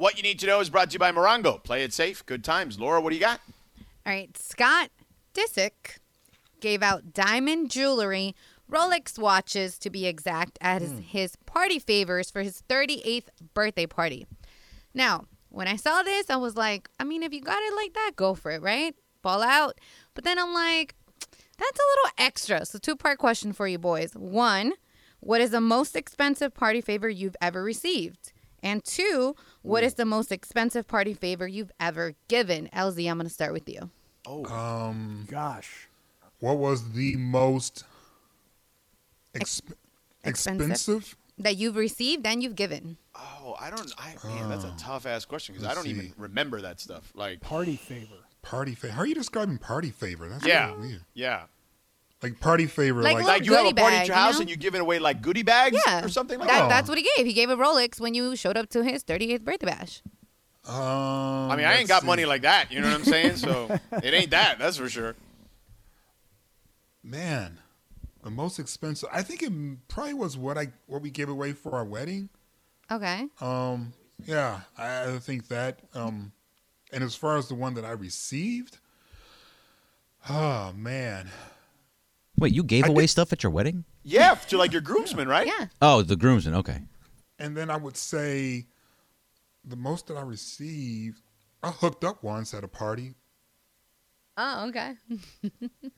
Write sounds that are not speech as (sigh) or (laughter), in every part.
What you need to know is brought to you by Morongo. Play it safe. Good times. Laura, what do you got? All right, Scott Disick gave out diamond jewelry, Rolex watches to be exact, as hmm. his party favors for his 38th birthday party. Now, when I saw this, I was like, I mean, if you got it like that, go for it, right? Ball out. But then I'm like, that's a little extra. So, two part question for you boys. One, what is the most expensive party favor you've ever received? And two, what is the most expensive party favor you've ever given? LZ, I'm going to start with you. Oh, um, Gosh. what was the most exp- Expensive? expensive? That you've received and you've given. Oh, I don't. I man, that's a tough ass question because I don't even remember that stuff. Like, Party favor. Party favor. How are you describing party favor? That's yeah, kinda weird. yeah. Like party favor, Like like, Like you have a party bag, at your you house know? and you're giving away like goodie bags Yeah. or something like That, that. That's what he gave. He gave a Rolex when you showed up to his 38th birthday bash. um, I mean, I ain't got money like that. You know what I'm saying? So (laughs) it ain't that. That's for sure. man. The most expensive. I think it probably was what I what we gave away for our wedding. Okay. Um, yeah, I, I think that. Um, and as far as the one that I received, oh man, Wait, you gave I away did- stuff at your wedding? Yeah, to like your groomsmen, right? Yeah. Oh, the groomsmen. Okay. and then I would say the most that I received, I hooked up once at a party. Oh, okay.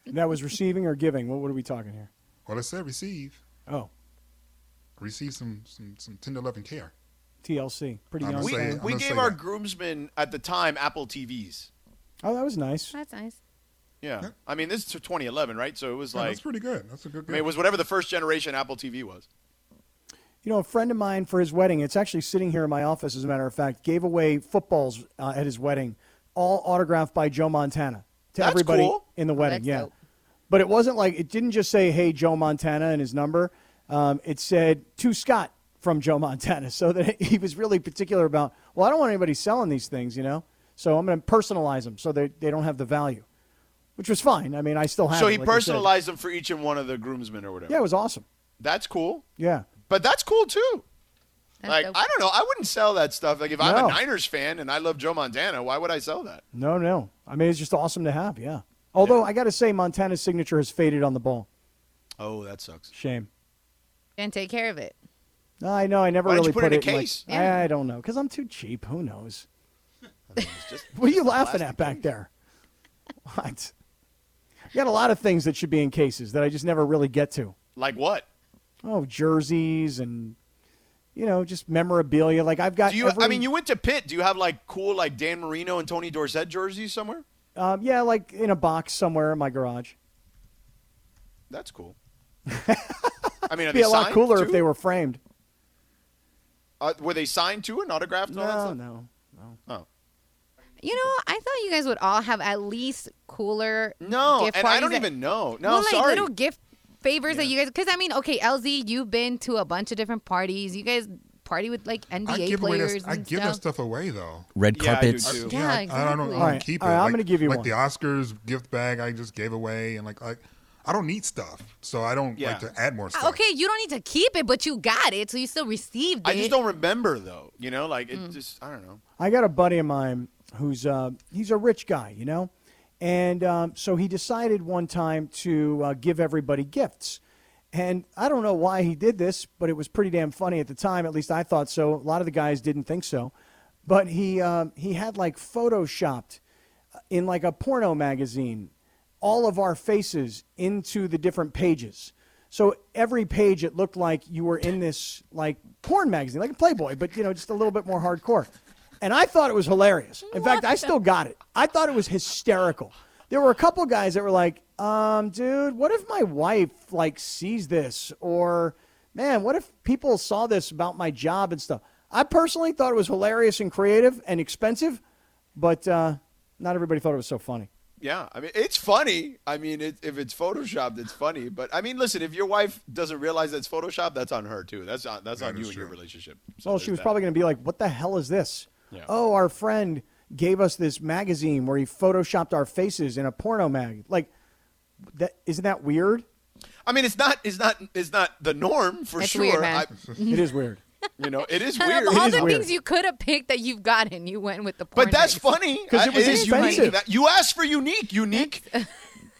That was receiving or giving? What, what are we talking here? Well, I said receive. Oh, Receive some some some tender loving care. TLC. Pretty I'm young. gonna We, say- I'm we gave say our that. groomsmen at the time Apple TVs. Oh, that was nice. That's nice. Yeah. Yeah. I mean, this is 2011, right? So it was Yeah, like, that's pretty good. That's a good. I mean, it was whatever the first generation Apple TV was. You know, a friend of mine for his wedding, it's actually sitting here in my office, as a matter of fact, gave away footballs uh, at his wedding, all autographed by Joe Montana to That's everybody cool. in the wedding. That's yeah. dope. But it wasn't like, it didn't just say, hey, Joe Montana and his number. Um, it said, to Scott from Joe Montana. (laughs) So that (laughs) he was really particular about, well, I don't want anybody selling these things, you know? So I'm going to personalize them so they, they don't have the value, which was fine. I mean, I still have So it, he like personalized them for each and one of the groomsmen or whatever. Yeah, it was awesome. That's cool. Yeah. But that's cool too. That's like, dope. I don't know. I wouldn't sell that stuff. Like, if I'm a Niners fan and I love Joe Montana, why would I sell that? No, no. I mean, it's just awesome to have. Yeah. Although I got to say, Montana's signature has faded on the ball. Oh, that sucks. Shame. And take care of it. I know. I never Why didn't really you put it in a in, like- case? Yeah. I, I don't know because I'm too cheap. Who knows? I mean, it's just (laughs) What are you laughing at back there? (laughs) What? You got a lot of things that should be in cases that I just never really get to. like what? Oh, jerseys and you know just memorabilia. Like I've got. Do you? every- I mean, you went to Pitt. Do you have like cool like Dan Marino and Tony Dorsett jerseys somewhere? Um, yeah, like in a box somewhere in my garage. That's cool. (laughs) I mean, It'd be a lot cooler too? if they were framed. Uh, were they signed to and autographed? And all that No, no. Oh. You know, I thought you guys would all have at least cooler No, gift and I don't that- even know. No, well, like sorry. little gift favors that you guys. Because I mean, okay, LZ, you've been to a bunch of different parties. You guys party with like I NBA give away players that. I give stuff. that stuff away though. Red Yeah, I do carpets. too. Yeah, I, I don't, exactly. I don't All right, keep it. right, I'm Like- gonna give you like one. the Oscars gift bag. I just gave away, and like, like I don't need stuff, so I don't Yeah. like to add more stuff. Uh, Okay, you don't need to keep it, but you got it, so you still received it. I just don't remember though. You know, like it Mm. just I don't know. I got a buddy of mine who's uh, he's a rich guy, you know, and um, so he decided one time to uh, give everybody gifts. And I don't know why he did this, but it was pretty damn funny at the time. At least I thought so. A lot of the guys didn't think so, but he um, he had like photoshopped in like a porno magazine all of our faces into the different pages. So every page it looked like you were in this like porn magazine, like a Playboy, but you know, just a little bit more hardcore. And I thought it was hilarious. In fact, I still got it. I thought it was hysterical. There were a couple guys that were like, um, dude, what if my wife like sees this? Or man, what if people saw this about my job and stuff? I personally thought it was hilarious and creative and expensive, but uh, not everybody thought it was so funny. Yeah, I mean it's funny. I mean, it, if it's photoshopped, it's funny. But I mean, listen, if your wife doesn't realize that's photoshopped, that's on her too. That's on that's That on you is and your relationship. So Well, she was that. probably going to be like, "What the hell is this?" Yeah. Oh, our friend gave us this magazine where he photoshopped our faces in a porno mag. Like, that isn't that weird? I mean, it's not it's not it's not the norm for It's sure. weird, man. I, it is weird. You know, it is (laughs) weird. of all the weird. things you could have picked that you've gotten, you went with the porn. But that's funny because it was is expensive. unique. You asked for unique, unique. (laughs)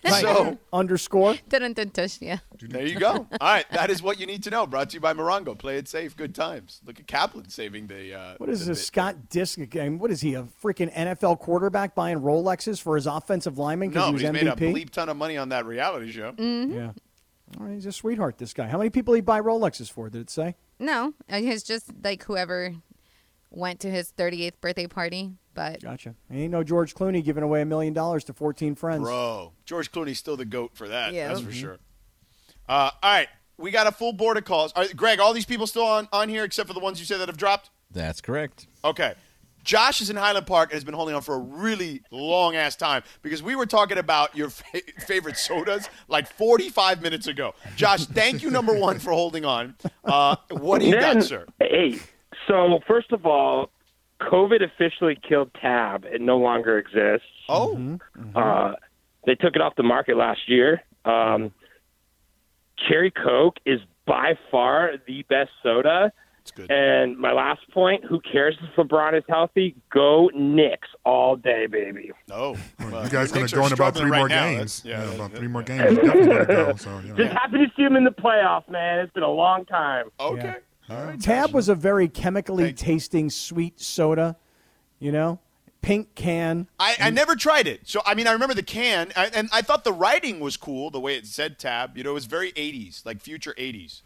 Right. So (laughs) underscore. Dun, dun, dun, yeah. there you go. All right, that is what you need to know. Brought to you by Morongo. Play it safe. Good times. Look at Kaplan saving the. Uh, What is the this bit. Scott Disick game? What is he? A freaking NFL quarterback buying Rolexes for his offensive lineman No, he was he's made a bleep ton of money on that reality show. Yeah. All right, he's a sweetheart. This guy. How many people he buy Rolexes for? Did it say? No, uh, it's just like whoever went to his 38th birthday party. But Gotcha. Ain't no George Clooney giving away a million dollars to 14 friends. Bro, George Clooney's still the goat for that. Yeah. That's Mm-hmm. for sure. Uh, all right, we got a full board of calls. All right, Greg, all these people still on on here except for the ones you said that have dropped. That's correct. Okay. Josh is in Highland Park and has been holding on for a really long ass time because we were talking about your (laughs) fa- favorite sodas like 45 minutes ago. Josh, thank you, number one, for holding on. Uh, what do you Then- got, sir? Hey, so first of all, COVID officially killed Tab. It no longer exists. Oh, Uh, they took it off the market last year. Um, Cherry Coke is by far the best soda. it's good. And my last point: Who cares if LeBron is healthy? Go Knicks all day, baby. No, well, You guys the gonna are go in about three right more now. games. Yeah, Yeah, about that- three more games. You're definitely going to go. So, you know. Just happy to see him in the playoffs, man. It's been a long time. Okay. Right. Tab was a very chemically Thank tasting sweet soda, you know, pink can. I, I never tried it. So, I mean, I remember the can, I, and I thought the writing was cool, the way it said tab. You know, it was very 80s, like future 80s.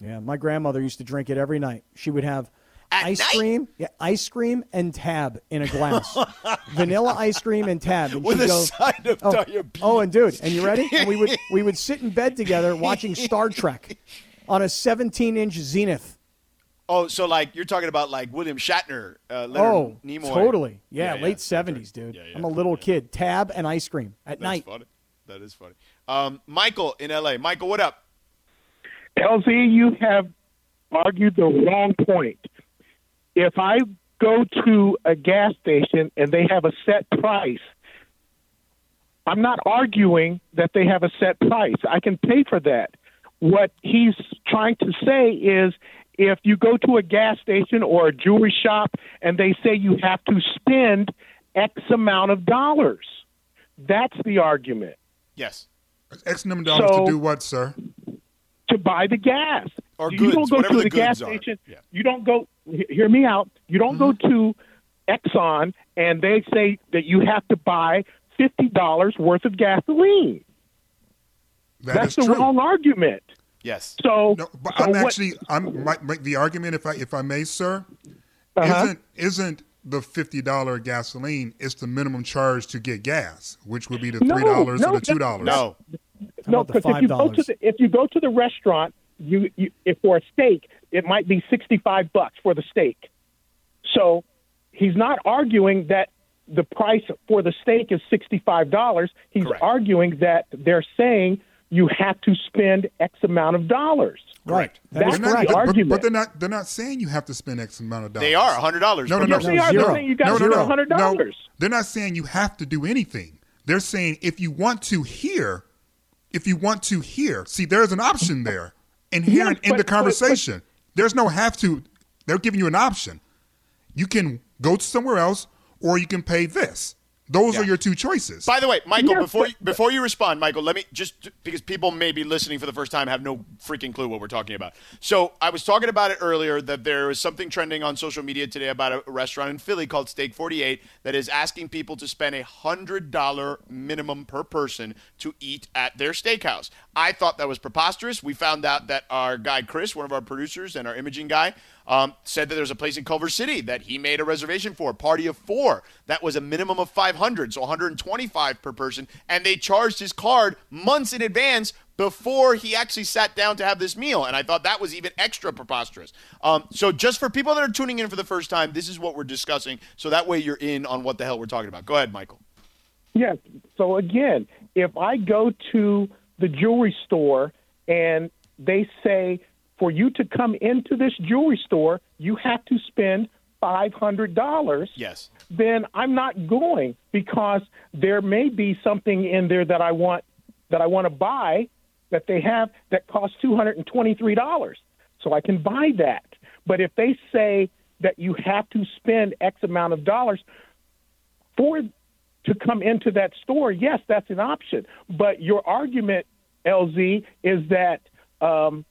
Yeah, my grandmother used to drink it every night. She would have At ice night? cream, yeah, ice cream and tab in a glass, (laughs) vanilla ice cream and tab. And With a go, side of oh, diabetes. oh, and dude, and you ready? And we would we would sit in bed together (laughs) watching Star Trek on a 17-inch Zenith. Oh, so like you're talking about like William Shatner, uh, Leonard oh, Nimoy. totally. Yeah, Yeah, late yeah. 70s, dude. Yeah, yeah, I'm a little yeah. kid. Tab and ice cream at That's night. funny. That is funny. Um, Michael in L.A. Michael, what up? LZ, you have argued the wrong point. If I go to a gas station and they have a set price, I'm not arguing that they have a set price. I can pay for that. What he's trying to say is if you go to a gas station or a jewelry shop and they say you have to spend X amount of dollars, that's the argument. Yes. X number of dollars So- to do what, sir? to buy the gas. Or you goods, don't go to the the, gas are. station. Yeah. You don't go. Hear me out. You don't go mm-hmm. to Exxon and they say that you have to buy fifty dollars worth of gasoline. That That's is the true. wrong argument. Yes. So, No, but so I'm what- actually I'm my, my, the argument, if I if I may, sir, Uh-huh. isn't isn't the fifty dollar gasoline? It's the minimum charge to get gas, which would be the three dollars no, or the two dollars. No. no, because if you go to the if you go to the restaurant, you, you if for a steak, it might be sixty five bucks for the steak. So he's not arguing that the price for the steak is sixty five dollars. He's Correct. arguing that they're saying you have to spend X amount of dollars. Right. That That's not, correct. the but, but they're not. They're not saying you have to spend X amount of dollars. They are hundred dollars. No, no, no. Yes, they are. zero. They're saying you got no, to no, spend no, hundred no. They're not saying you have to do anything. They're saying if you want to hear, if you want to hear, see, there's an option there inherent Yes, in the but- but- conversation. There's no have to. They're giving you an option. You can go to somewhere else, or you can pay this. Those Yeah. are your two choices. By the way, Michael, Yes, before but- you, before you respond, Michael, let me just because people may be listening for the first time have no freaking clue what we're talking about. So I was talking about it earlier that there was something trending on social media today about a restaurant in Philly called Steak Forty Eight that is asking people to spend a hundred dollar minimum per person to eat at their steakhouse. I thought that was preposterous. We found out that our guy Chris, one of our producers and our imaging guy, um, said that there's a place in Culver City that he made a reservation for, party of four. That was a minimum of 500, so 125 per person, and they charged his card months in advance before he actually sat down to have this meal. And I thought that was even extra preposterous. Um, so just for people that are tuning in for the first time, this is what we're discussing, so that way you're in on what the hell we're talking about. Go ahead, Michael. Yes. So again, if I go to the jewelry store and they say for you to come into this jewelry store, you have to spend five hundred dollars. Yes. Then I'm not going because there may be something in there that I want that I want to buy that they have that costs two hundred and twenty three dollars. so I can buy that. But if they say that you have to spend X amount of dollars for to come into that store, yes, that's an option. But your argument, LZ, is that um,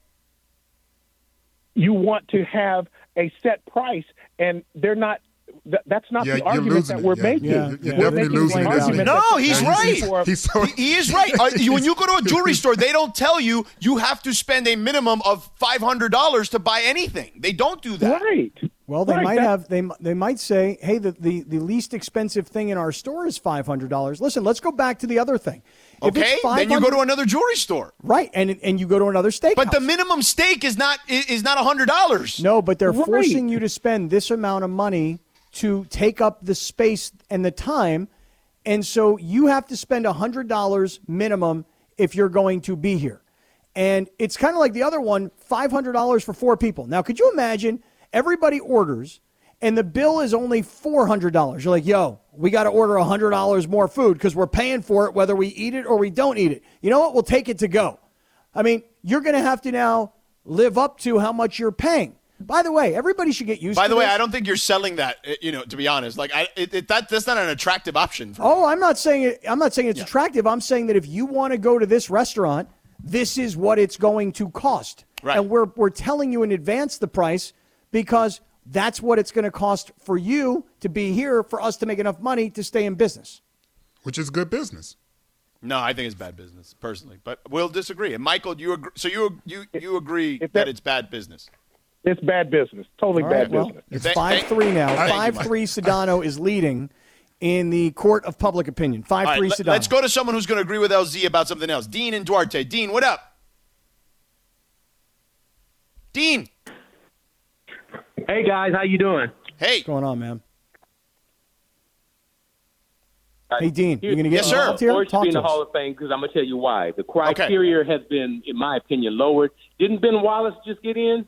you want to have a set price, and they're not. Th- that's not Yeah, the argument that we're Yeah, making. yeah, You're yeah. We're definitely making the losing it. argument No, he's that right. for- He's so He, he is right. Uh, you- when you go to a jewelry store, they don't tell you you have to spend a minimum of five hundred dollars to buy anything. They don't do that. Right. Well, they Right, might that- have they they might say, "Hey, the, the, the least expensive thing in our store is five hundred dollars." Listen, let's go back to the other thing. If it's Okay, then you go to another jewelry store. right, and and you go to another steakhouse. But the minimum stake is not is not hundred dollars. no, but they're Right. forcing you to spend this amount of money to take up the space and the time, and so you have to spend hundred dollars minimum if you're going to be here. And it's kind of like the other one, five hundred dollars for four people. Now, could you imagine? Everybody orders, and the bill is only four hundred dollars. You're like, yo, we got to order hundred dollars more food because we're paying for it whether we eat it or we don't eat it. You know what? We'll take it to go. I mean, you're going to have to now live up to how much you're paying. By the way, everybody should get used. To it. By the way, this. I don't think you're selling that. uh, You know, to be honest, like I, it, it, that that's not an attractive option. For me. Oh, I'm not saying it. I'm not saying it's attractive. I'm saying that if you want to go to this restaurant, this is what it's going to cost, Right. and we're we're telling you in advance the price because that's what it's going to cost for you to be here for us to make enough money to stay in business. which is good business. No, I think it's bad business personally, but we'll disagree. And Michael, you agree, so you you you agree if that, that- it's bad business. It's bad business. Totally All bad well, business. it's Thank- five three now. Thank you, Five Mike. three Sedano is leading in the court of public opinion. Five All right, three let, Sedano. us go to someone who's going to agree with LZ about something else. Dean and Duarte. Dean, what up? Dean, Hey guys, how you doing? hey. What's going on, man? Hey, Dean, you're going to get Yes, sir. here? Or it should Talk be in the Hall of Fame because I'm gonna tell you why. The criteria has been, in my opinion, lowered. Didn't Ben Wallace just get in?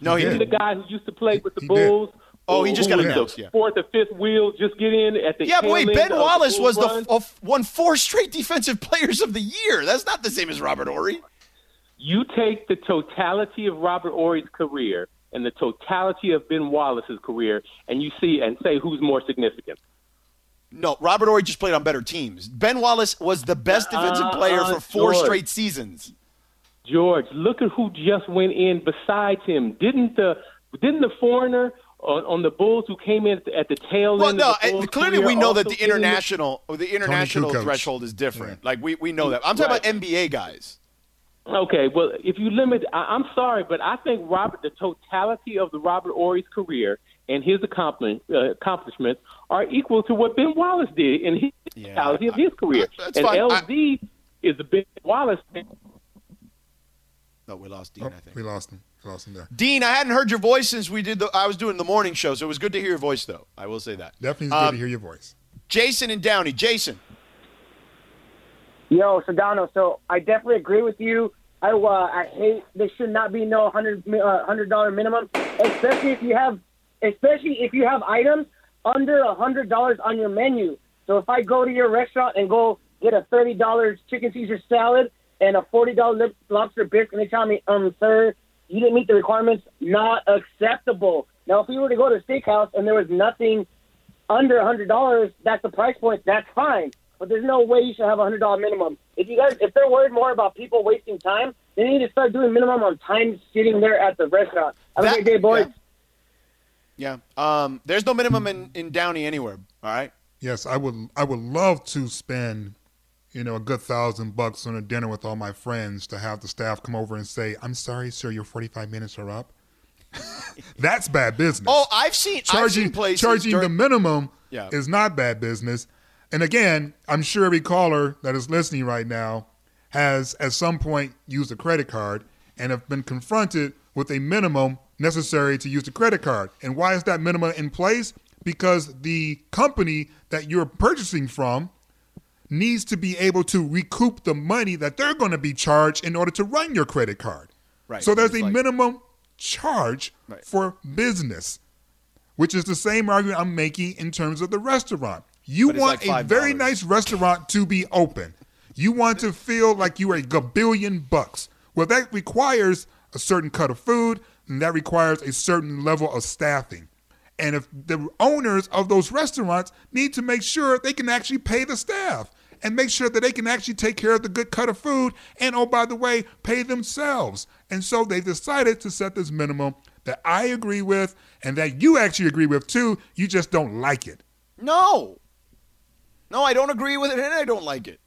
No, he He Isn't did. the guy who used to play with the He did. Bulls? Oh, he just got was announced, the yeah. Fourth or fifth wheel just get in at the Yeah, but wait, Ben Wallace Bulls was the run? f- won four straight defensive players of the year. That's not the same as Robert Horry. you take the totality of Robert Horry's career and the totality of Ben Wallace's career, and you see and say who's more significant. No, Robert Horry just played on better teams. Ben Wallace was the best defensive player Uh-uh, for four George. straight seasons. George, look at who just went in besides him. Didn't the didn't the foreigner on, on the Bulls who came in at the, at the tail Well, end? no, of the Bulls uh, clearly we know that the get in international the international threshold is different. Like we, we know that. I'm talking Right. about NBA guys. Okay, well, if you limit, I, I'm sorry, but I think Robert, the totality of the Robert Horry's career and his accomplishment, uh, accomplishments are equal to what Ben Wallace did in his Yeah, totality of his career. That's and fine. LZ is the Ben Wallace. No, we lost Dean. Oh, I think. we lost him. We lost him there. Dean, I hadn't heard your voice since we did the. I was doing the morning show, so it was good to hear your voice, though. I will say that. Definitely is Um, good to hear your voice. Jason and Downey. Jason. Yo, Sedano. So I definitely agree with you. I uh, I hate there should not be no hundred uh, hundred dollar minimum, especially if you have especially if you have items under a hundred dollars on your menu. So if I go to your restaurant and go get a thirty dollars chicken Caesar salad and a forty dollar lobster bisque, and they tell me, um, sir, you didn't meet the requirements, not acceptable. Now, if we were to go to a steakhouse and there was nothing under a hundred dollars, that's the price point. That's fine. But there's no way you should have a hundred dollar minimum. If you guys, if they're worried more about people wasting time, they need to start doing minimum on time sitting there at the restaurant. Have That- a great day, boys. Yeah. Um. There's no minimum in in Downey anywhere. All right. Yes, I would. I would love to spend, you know, a good thousand bucks on a dinner with all my friends to have the staff come over and say, "I'm sorry, sir, your 45 minutes are up." (laughs) That's bad business. Oh, I've seen I've charging seen places charging the minimum Yeah. is not bad business. And again, I'm sure every caller that is listening right now has at some point used a credit card and have been confronted with a minimum necessary to use the credit card. And why is that minimum in place? Because the company that you're purchasing from needs to be able to recoup the money that they're going to be charged in order to run your credit card. Right. So there's a like- minimum charge Right. for business, which is the same argument I'm making in terms of the restaurant. You But want like a very nice restaurant to be open. You want to feel like you are a gabillion bucks. Well, that requires a certain cut of food, and that requires a certain level of staffing. And if the owners of those restaurants need to make sure they can actually pay the staff and make sure that they can actually take care of the good cut of food and, oh, by the way, pay themselves. And so they decided to set this minimum that I agree with and that you actually agree with too. You just don't like it. No. No, I don't agree with it and I don't like it.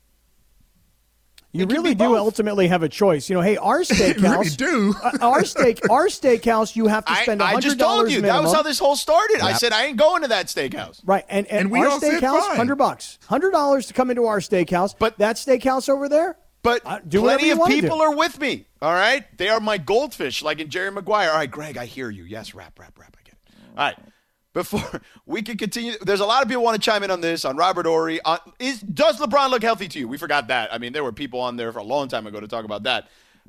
You It really do both. ultimately have a choice. You know, hey, our (laughs) steakhouse. really do. uh, our steak, our steakhouse, you have to I, spend I hundred just told you minimum. that was how this whole started. I said I ain't going to that steakhouse. Right, and and, And we our steakhouse, hundred bucks, hundred dollars to come into our steakhouse. But- that steakhouse over there, But Uh, do plenty of people are with me. All right, they are my goldfish, like in Jerry Maguire. All right, Greg, I hear you. Yes, rap, rap, rap. I get it. All right. Before (laughs) we can continue, there's a lot of people want to chime in on this on Robert Horry. On, is does LeBron look healthy to you? We forgot that. I mean, there were people on there for a long time ago to talk about that.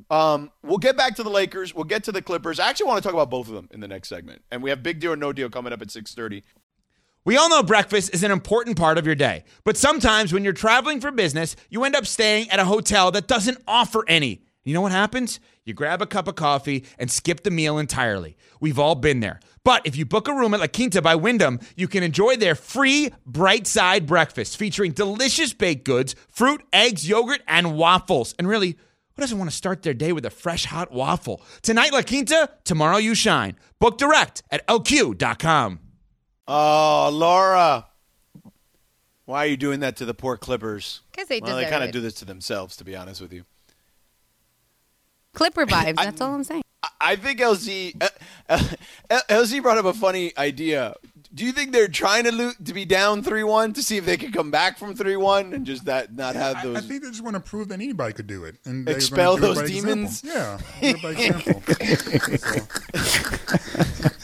Um, we'll get back to the Lakers. We'll get to the Clippers. I actually want to talk about both of them in the next segment, and we have big deal or no deal coming up at six thirty. We all know breakfast is an important part of your day, but sometimes when you're traveling for business, you end up staying at a hotel that doesn't offer any. You know what happens? You grab a cup of coffee and skip the meal entirely. We've all been there. But if you book a room at La Quinta by Wyndham, you can enjoy their free bright side breakfast featuring delicious baked goods, fruit, eggs, yogurt, and waffles. And really, who doesn't want to start their day with a fresh hot waffle? Tonight, La Quinta, tomorrow, you shine. Book direct at lq.com. Oh, Laura. Why are you doing that to the poor Clippers? 'Cause they well, they kind of do this to themselves, to be honest with you. Clipper vibes. That's all I'm saying. I- I think LZ uh, uh, LZ brought up a funny idea. Do you think they're trying to lo- to be down three one to see if they can come back from three one and just that not have those? I think they just want to prove that anybody could do it. And they're gonna Expel do it those by example. demons? Yeah, by example. (laughs)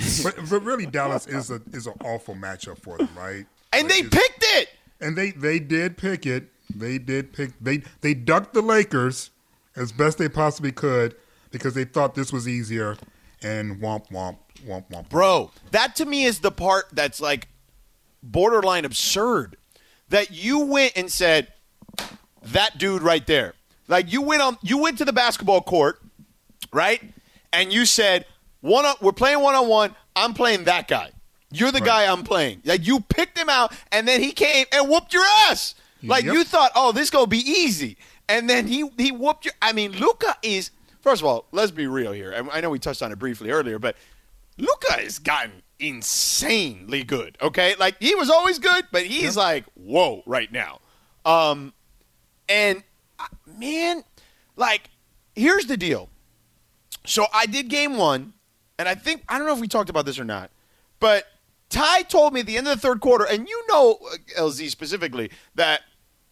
So- but, but really, Dallas is a is an awful matchup for them, right? and they picked it. and they they did pick it. They did pick. They they ducked the Lakers as best they possibly could because they thought this was easier. And womp womp womp womp. Bro, that to me is the part that's like borderline absurd. That you went and said that dude right there. Like you went on you went to the basketball court, right? And you said, "One on, we're playing one on one. I'm playing that guy. You're the guy I'm playing." Like you picked him out and then he came and whooped your ass. Like Yep. you thought, "Oh, this going to be easy." And then he he whooped your I mean, Luka is First of all, let's be real here. And I know we touched on it briefly earlier, but Luka has gotten insanely good. Okay, like he was always good, but he's like whoa right now. Um, and uh, man, like here's the deal. So I did game one, and I think I don't know if we talked about this or not, but Ty told me at the end of the third quarter, and you know uh, LZ specifically that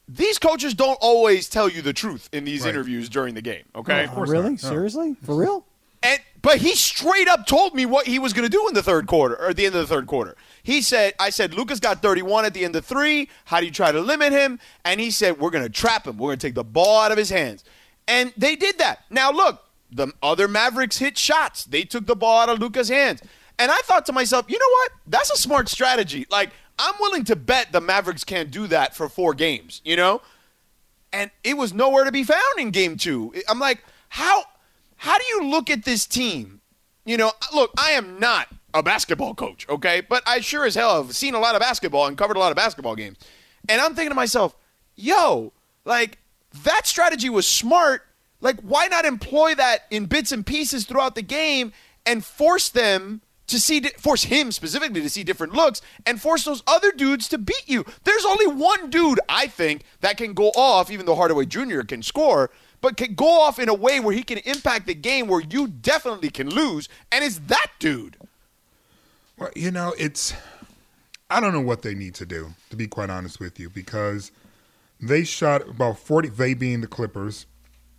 these coaches don't always tell you the truth in these Right. interviews during the game. Okay, Oh, really? not. No. Seriously? For real? and but he straight up told me what he was going to do in the third quarter or at the end of the third quarter. He said, "I said Luka's got 31 at the end of three. How do you try to limit him?" And he said, "We're going to trap him. We're going to take the ball out of his hands." And they did that. Now look, the other Mavericks hit shots. They took the ball out of Luka's hands. And I thought to myself, you know what? That's a smart strategy. Like I'm willing to bet the Mavericks can't do that for four games. You know and it was nowhere to be found in game two. I'm like, how how do you look at this team? You know, look, I am not a basketball coach, okay, but I sure as hell have seen a lot of basketball and covered a lot of basketball games, and I'm thinking to myself, yo, like that strategy was smart. Like, why not employ that in bits and pieces throughout the game and force them to see, force him specifically to see different looks and force those other dudes to beat you? There's only one dude, I think, that can go off, even though Hardaway Jr. can score, but can go off in a way where he can impact the game where you definitely can lose, and it's that dude. Well, you know, it's. I don't know what they need to do, to be quite honest with you, because they shot about 40, they being the Clippers,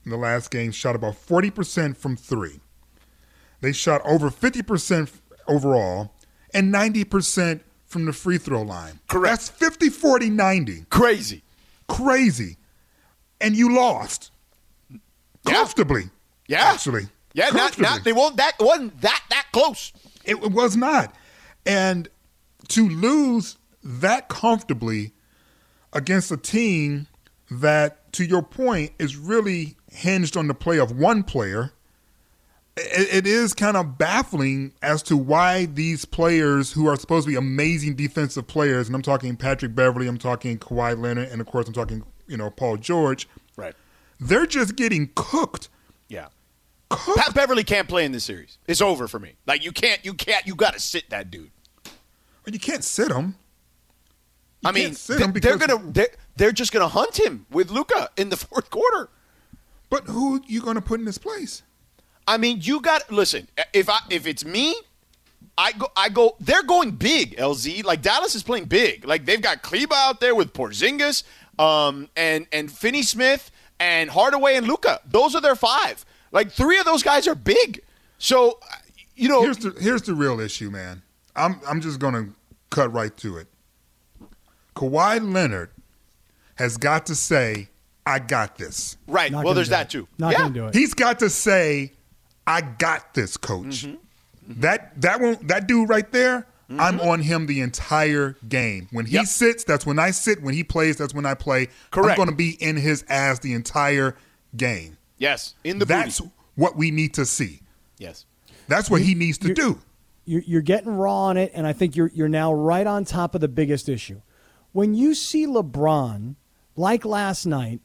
in the last game, shot about 40% from three. They shot over 50% overall and 90% from the free throw line. Correct. That's 50, 40, 90. Crazy. Crazy. And you lost. Comfortably. Yeah. Actually. Yeah, not, not they won't that wasn't that that close. It it was not. And to lose that comfortably against a team that, to your point, is really hinged on the play of one player, it, it is kind of baffling as to why these players who are supposed to be amazing defensive players, and I'm talking Patrick Beverley, I'm talking Kawhi Leonard, and of course I'm talking you know Paul George. Right. They're just getting cooked. Yeah. Cooked. Pat Beverley can't play in this series. It's over for me. Like you can't, you can't, you got to sit that dude. But you can't sit them. I mean, sit they, him they're gonna, they're, they're just gonna hunt him with Luka in the (laughs) fourth quarter. But who you going to put in this place? I mean, you got listen. If I if it's me, I go I go. They're going big. LZ like Dallas is playing big. Like they've got Kleber out there with Porzingis, um, and and Finney Smith and Hardaway and Luka. Those are their five. Like three of those guys are big. So, you know, Here's the here's the real issue, man. I'm I'm just going to cut right to it. Kawhi Leonard has got to say, "I got this." right. Not well, there's that it. too. Not yeah. gonna do it. He's got to say, "I got this, coach." Mm-hmm. That that one that dude right there, I'm on him the entire game. When he Yep. sits, that's when I sit. When he plays, that's when I play. Correct. I'm going to be in his ass the entire game. Yes, in the That's booty. what we need to see. Yes. That's what he needs to you- do. You're, you're getting raw on it, and I think you're you're now right on top of the biggest issue. When you see LeBron, like last night,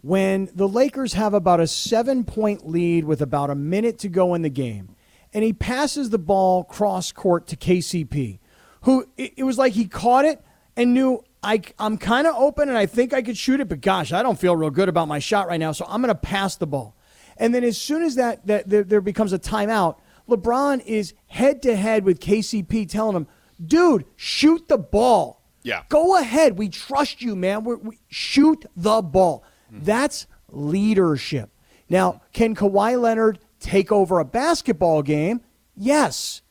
when the Lakers have about a seven point lead with about a minute to go in the game, and he passes the ball cross court to KCP, who it, was like he caught it and knew I, I'm kind of open and I think I could shoot it, but gosh, I don't feel real good about my shot right now, so I'm going to pass the ball. And then as soon as that, that there, there becomes a timeout, LeBron is head to head with KCP telling him, dude, shoot the ball. Yeah. Go ahead. We trust you, man. We're, we shoot the ball. Mm-hmm. That's leadership. Now, can Kawhi Leonard take over a basketball game? Yes.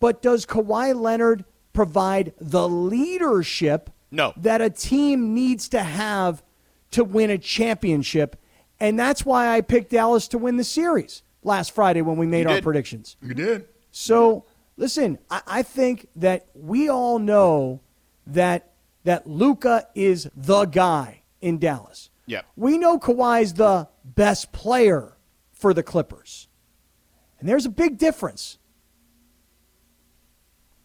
But does Kawhi Leonard provide the leadership No. that a team needs to have to win a championship? And that's why I picked Dallas to win the series last Friday when we made You our did. predictions. You did. So listen, I, I think that we all know that that Luka is the guy in Dallas. Yep. We know Kawhi's the best player for the Clippers. And there's a big difference.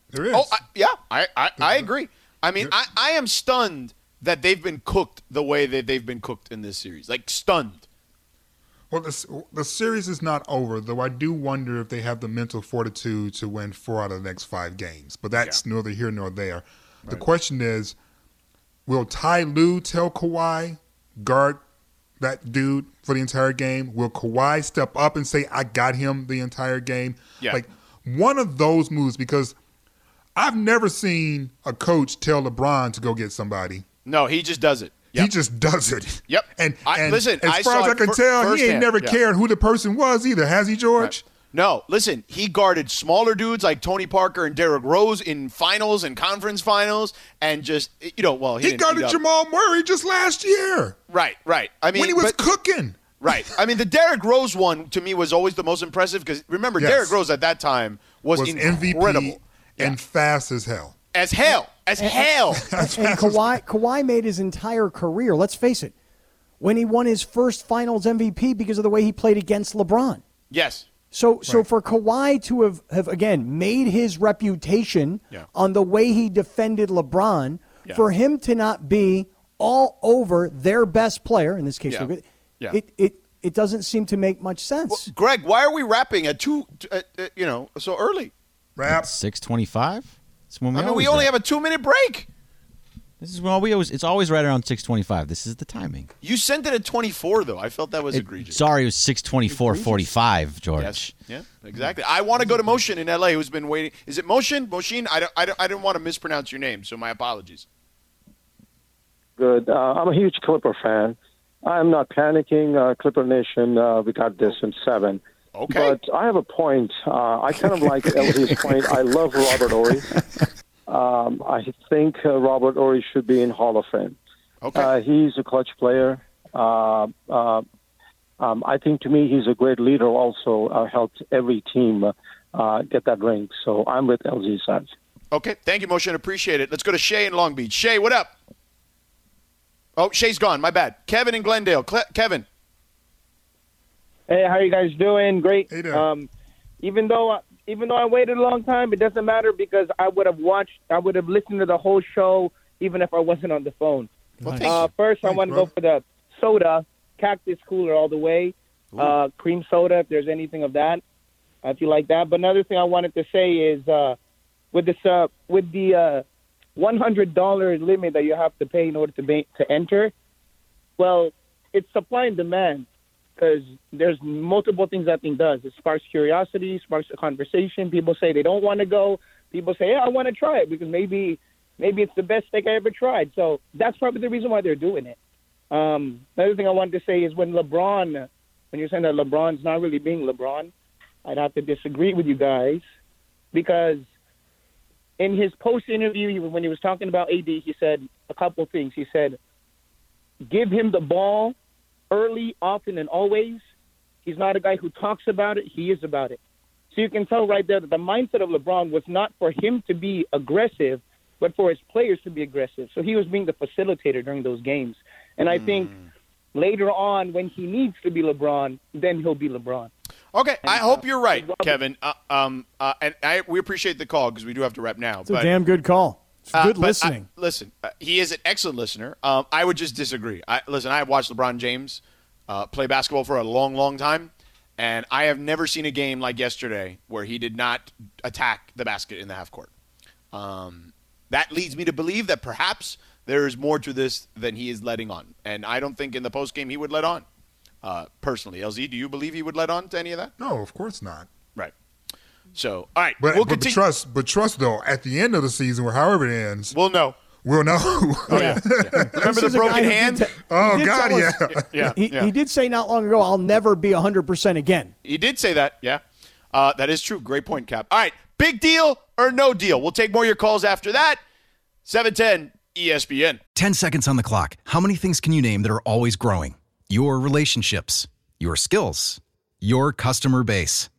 There is. Oh, I, yeah, I, I, I agree. I mean, I, I am stunned that they've been cooked the way that they've been cooked in this series. Like stunned. Well, the, the series is not over, though I do wonder if they have the mental fortitude to win four out of the next five games. But that's neither here nor there. The question is will Ty Lue tell Kawhi, guard that dude for the entire game? Will Kawhi step up and say, I got him the entire game? Yeah. Like one of those moves, because I've never seen a coach tell LeBron to go get somebody. No, he just does it. He just does it. Yep. And, I- and listen, as I far saw as I can fir- tell, he ain't firsthand. never Yeah. cared who the person was either. Has he, George? No, listen, he guarded smaller dudes like Tony Parker and Derrick Rose in finals and conference finals, and just you know, well, he, He didn't guarded beat up- Jamal Murray just last year Right, right. I mean, when he was but- cooking. right. I mean, the Derrick Rose one to me was always the most impressive because remember, Yes. Derrick Rose at that time was, Was incredible MVP Yeah. and fast as hell. as hell, as hell. (laughs) And Kawhi, Kawhi made his entire career, let's face it, when he won his first finals MVP because of the way he played against LeBron. yes, So, so for Kawhi to have, have again made his reputation Yeah. on the way he defended LeBron, Yeah. for him to not be all over their best player in this case, Yeah. Luka, Yeah. it it it doesn't seem to make much sense. Greg, why are we rapping at two? Uh, uh, you know, so early? Rap. Six twenty-five. It's when I mean, we only rap. have a two-minute break. This is when we always. It's always right around six twenty-five. This is the timing. You sent it at twenty-four, though. I felt that was It- egregious. sorry, it was six twenty-four forty-five. George. Yes. Yeah. Exactly. I want to go to Motion in L.A. Who's been waiting? Is it Motion? Motion? I don't. I don't. I didn't want to mispronounce your name, so my apologies. Good. Uh, I'm a huge Clipper fan. I'm not panicking. Uh, Clipper Nation, uh, we got this in seven. Okay. But I have a point. Uh, I kind of like LZ's point. I love Robert Horry. (laughs) Um, I think uh, Robert Horry should be in Hall of Fame. Okay. Uh, he's a clutch player. Uh, uh, um, I think to me he's a great leader. Also uh, helped every team uh, get that ring. So I'm with LZ side. Okay. Thank you, Motion. Appreciate it. Let's go to Shay in Long Beach. Shay, what up? Oh, Shay's gone. My bad. Kevin in Glendale. Cle- Kevin. Hey, how you guys doing? Great. Hey there. Um, even though I, even though I waited a long time, it doesn't matter because I would have watched, I would have listened to the whole show even if I wasn't on the phone. Well, Uh, first, I want to go for the soda, Cactus Cooler all the way, uh, cream soda if there's anything of that, if you like that. But another thing I wanted to say is uh, with this uh, with the uh, one hundred dollar limit that you have to pay in order to be, to enter. Well, it's supply and demand because there's multiple things that thing does. It sparks curiosity, sparks a conversation. People say they don't want to go. People say, "Yeah, I want to try it because maybe maybe it's the best steak I ever tried." So that's probably the reason why they're doing it. Um, another thing I wanted to say is when LeBron, when you're saying that LeBron's not really being LeBron, I'd have to disagree with you guys because in his post interview, when he was talking about AD, he said a couple things. He said, "Give him the ball early, often, and always." He's not a guy who talks about it; he is about it. So you can tell right there that the mindset of LeBron was not for him to be aggressive, but for his players to be aggressive. So he was being the facilitator during those games. And I think later on, when he needs to be LeBron, then he'll be LeBron. Okay, I hope you're right, Kevin. Uh, um, uh, and I, we appreciate the call because we do have to wrap now. It's a damn good call. It's uh, good but I- listening. listen, uh, he is an excellent listener. Um, I would just disagree. I, listen, I have watched LeBron James uh, play basketball for a long, long time, and I have never seen a game like yesterday where he did not attack the basket in the half court. Um, that leads me to believe that perhaps there is more to this than he is letting on, and I don't think in the post game he would let on. Uh, personally, LZ, do you believe he would let on to any of that? No, of course not. Right. So, all right, But, we'll but, but trust, but trust though, at the end of the season, or however it ends, we'll know. We'll know. (laughs) Oh, (laughs) yeah. Remember This the is a guy broken hand? te- Oh, God, tell us- yeah. (laughs) Yeah, He, yeah. he did say not long ago, I'll never be 100% again. He did say that. Yeah, uh, that is true. Great point, Cap. All right, big deal or no deal? We'll take more of your calls after that. Seven ten ESPN. 10 seconds on the clock. How many things can you name that are always growing? Your relationships, your skills, your customer base.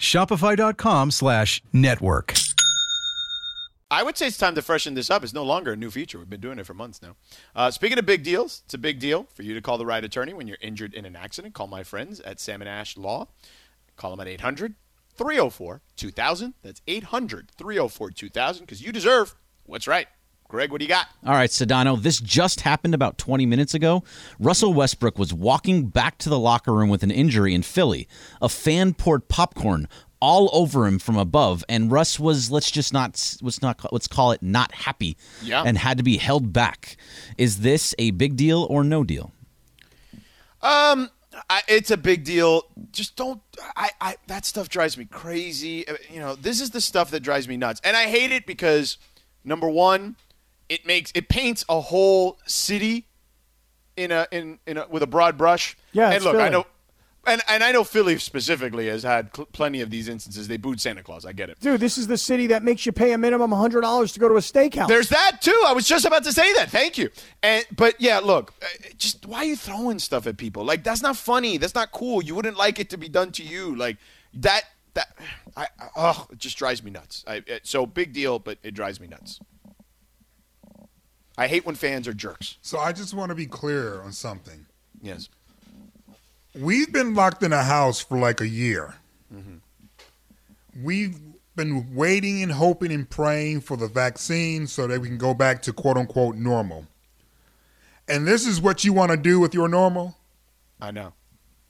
Shopify.com slash network. I would say it's time to freshen this up. It's no longer a new feature. We've been doing it for months now. Uh, speaking of big deals, it's a big deal for you to call the right attorney when you're injured in an accident. Call my friends at Salmon Ash Law. Call them at 800 304 2000. That's 800 304 2000 because you deserve what's right. Greg, what do you got? All right, Sedano, this just happened about 20 minutes ago. Russell Westbrook was walking back to the locker room with an injury in Philly. A fan poured popcorn all over him from above, and Russ was let's just not let's not let's call it not happy, Yeah. and had to be held back. Is this a big deal or no deal? Um, I, it's a big deal. Just don't. I, I that stuff drives me crazy. You know, this is the stuff that drives me nuts, and I hate it because number one, it makes it paints a whole city in a in in a, with a broad brush. Yeah, and look, I know. And, and I know Philly specifically has had cl- plenty of these instances. They booed Santa Claus. I get it. Dude, this is the city that makes you pay a minimum $100 to go to a steakhouse. There's that too. I was just about to say that. Thank you. And but yeah, look, uh, just why are you throwing stuff at people? Like that's not funny. That's not cool. You wouldn't like it to be done to you. Like that. That. I. I oh, it just drives me nuts. I, it, so big deal, but it drives me nuts. I hate when fans are jerks. So I just want to be clear on something. Yes. We've been locked in a house for like a year. Mm-hmm. We've been waiting and hoping and praying for the vaccine so that we can go back to quote unquote normal. And this is what you want to do with your normal? I know.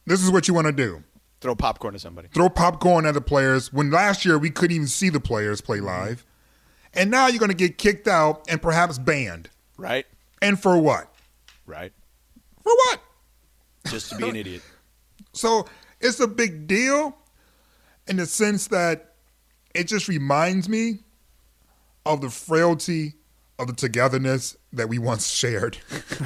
This is what you want to do. Throw popcorn at somebody. Throw popcorn at the players when last year we couldn't even see the players play live. And now you're going to get kicked out and perhaps banned. Right. And for what? Right. For what? Just to be an idiot. (laughs) So it's a big deal in the sense that it just reminds me of the frailty of the togetherness that we once shared. (laughs)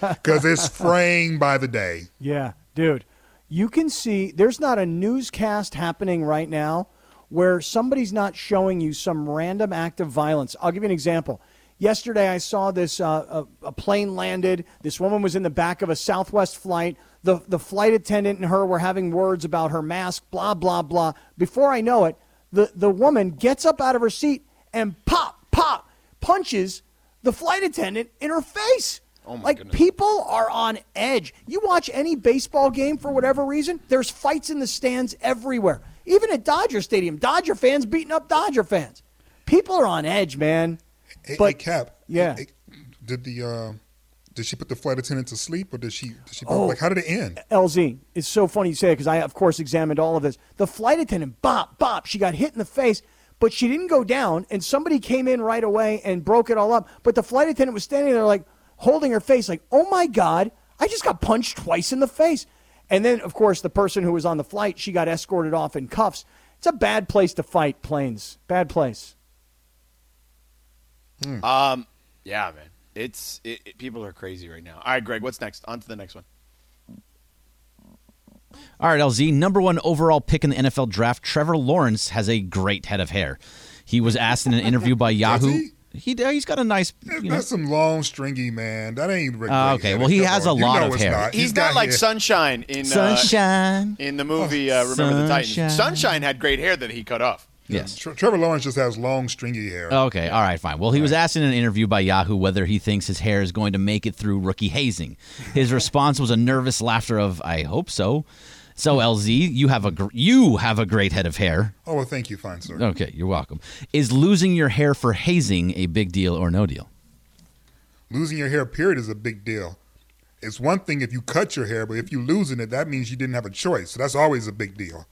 Because it's fraying by the day. Yeah, dude. You can see there's not a newscast happening right now where somebody's not showing you some random act of violence. I'll give you an example. Yesterday, I saw this uh, a, a plane landed. This woman was in the back of a Southwest flight. The, the flight attendant and her were having words about her mask, blah, blah, blah. Before I know it, the, the woman gets up out of her seat and pop, pop, punches the flight attendant in her face. Oh my like goodness. people are on edge. You watch any baseball game for whatever reason, there's fights in the stands everywhere. Even at Dodger Stadium, Dodger fans beating up Dodger fans. People are on edge, man. Hey, But- hey, Cap. yeah. hey, did the uh, did she put the flight attendant to sleep, or did she? Did she? Oh. Like, how did it end? LZ, it's so funny you say it because I, of course, examined all of this. The flight attendant, bop, bop, she got hit in the face, but she didn't go down, and somebody came in right away and broke it all up. But the flight attendant was standing there, like, holding her face, like, oh my God, I just got punched twice in the face. And then, of course, the person who was on the flight, she got escorted off in cuffs. It's a bad place to fight planes. Bad place. Um, yeah, man. It's it, it- people are crazy right now. All right, Greg, what's next? On to the next one. All right, LZ, number one overall pick in the NFL draft, Trevor Lawrence has a great head of hair. He was asked in an interview by (laughs) Yahoo. he? He he's got a nice. You know, That's some long, stringy man. That ain't. Rick Ah, okay. Well, he has on. a You lot know of hair. not. He's got like hair. sunshine in Sunshine. Uh, in the movie. Uh, Remember the Titans. Sunshine. Sunshine had great hair that he cut off. Yes. Tre- Trevor Lawrence just has long, stringy hair. Okay, all right, fine. Well, he was asked in an interview by Yahoo whether he thinks his hair is going to make it through rookie hazing. His response was a nervous laughter of "I hope so." So, LZ, you have a gr- you have a great head of hair. Oh, well, thank you, fine sir. Okay, you're welcome. Is losing your hair for hazing a big deal or no deal? Losing your hair, period, is a big deal. It's one thing if you cut your hair, but if you losing it, that means you didn't have a choice. So that's always a big deal.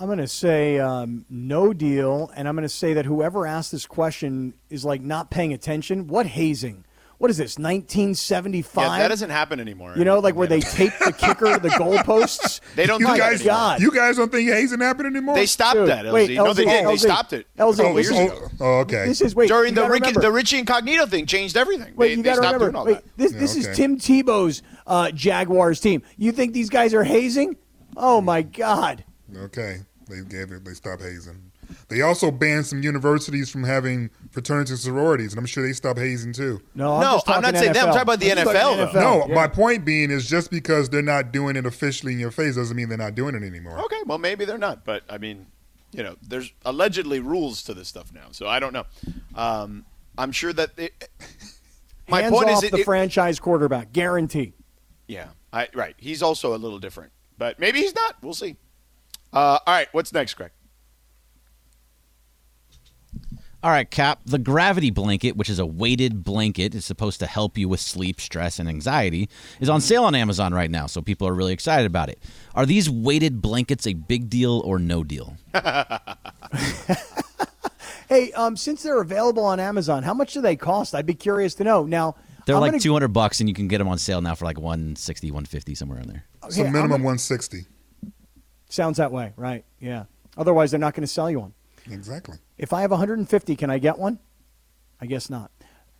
I'm going to say um, no deal, and I'm going to say that whoever asked this question is like not paying attention. What hazing? What is this? 1975? Yeah, that doesn't happen anymore. You know, like where they tape the kicker to the (laughs) goalposts. They don't You do guys. God. you guys don't think hazing happened anymore? They stopped Dude, that. LZ. wait, no, they LZ, did. They LZ. stopped it. a LZ, couple this years is- ago. oh, okay. This is wait During the gotta Richie, the Richie Incognito thing changed everything. Wait, they, you they got to stopped remember. doing all Wait, that. this Yeah, this is. Tim Tebow's uh, Jaguars team. You think these guys are hazing? Oh my God! Okay, they gave it. They stopped hazing. They also banned some universities from having fraternities and sororities, and I'm sure they stopped hazing too. No, I'm No, just I'm not talking saying that. I'm talking about the I'm just NFL. No, yeah. my point being is just because they're not doing it officially in your face doesn't mean they're not doing it anymore. Okay, well maybe they're not, but I mean, you know, there's allegedly rules to this stuff now, so I don't know. Um, I'm sure that it, my Hands point off is, it, the it- franchise quarterback, guarantee. yeah, I, right. He's also a little different, but maybe he's not. We'll see. Uh, all right, what's next, Greg? All right, Cap. The gravity blanket, which is a weighted blanket, is supposed to help you with sleep, stress, and anxiety, is on sale on Amazon right now. So people are really excited about it. Are these weighted blankets a big deal or no deal? (laughs) Hey, um, since they're available on Amazon, how much do they cost? I'd be curious to know. Now, They're I'm like gonna- 200 bucks, and you can get them on sale now for like 160, 150, somewhere in there. So Okay, I'm minimum gonna- 160. Sounds that way, right? Yeah. Otherwise, they're not going to sell you one. Exactly. If I have 150, can I get one? I guess not.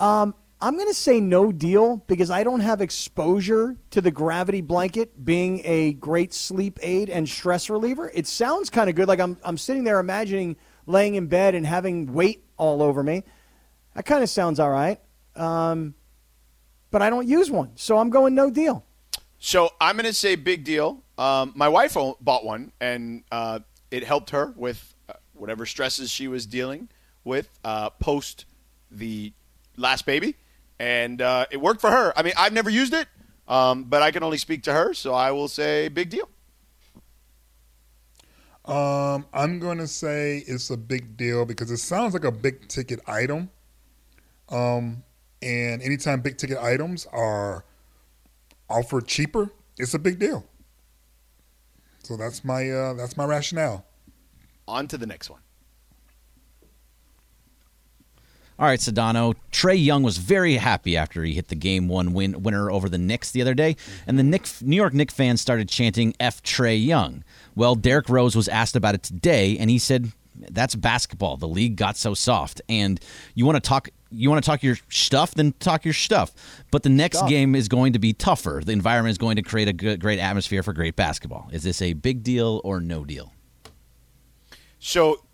Um, I'm going to say no deal because I don't have exposure to the gravity blanket being a great sleep aid and stress reliever. It sounds kind of good. Like I'm, I'm sitting there imagining laying in bed and having weight all over me. That kind of sounds all right. Um, but I don't use one. So I'm going no deal. So I'm going to say big deal. Um, my wife bought one, and uh, it helped her with uh, whatever stresses she was dealing with uh, post the last baby, and uh, it worked for her. I mean, I've never used it, um, but I can only speak to her, so I will say big deal. Um, I'm going to say it's a big deal because it sounds like a big ticket item. Um, and anytime big ticket items are offered cheaper, it's a big deal. So that's my uh, that's my rationale. On to the next one. All right, Sedano. Trae Young was very happy after he hit the game one win winner over the Knicks the other day, and the Nick, New York Knicks fans started chanting "F Trae Young." Well, Derrick Rose was asked about it today, and he said, "That's basketball. The league got so soft, and you want to talk." You want to talk your stuff, then talk your stuff. But the next Stuff. game is going to be tougher. The environment is going to create a good, great atmosphere for great basketball. Is this a big deal or no deal? So,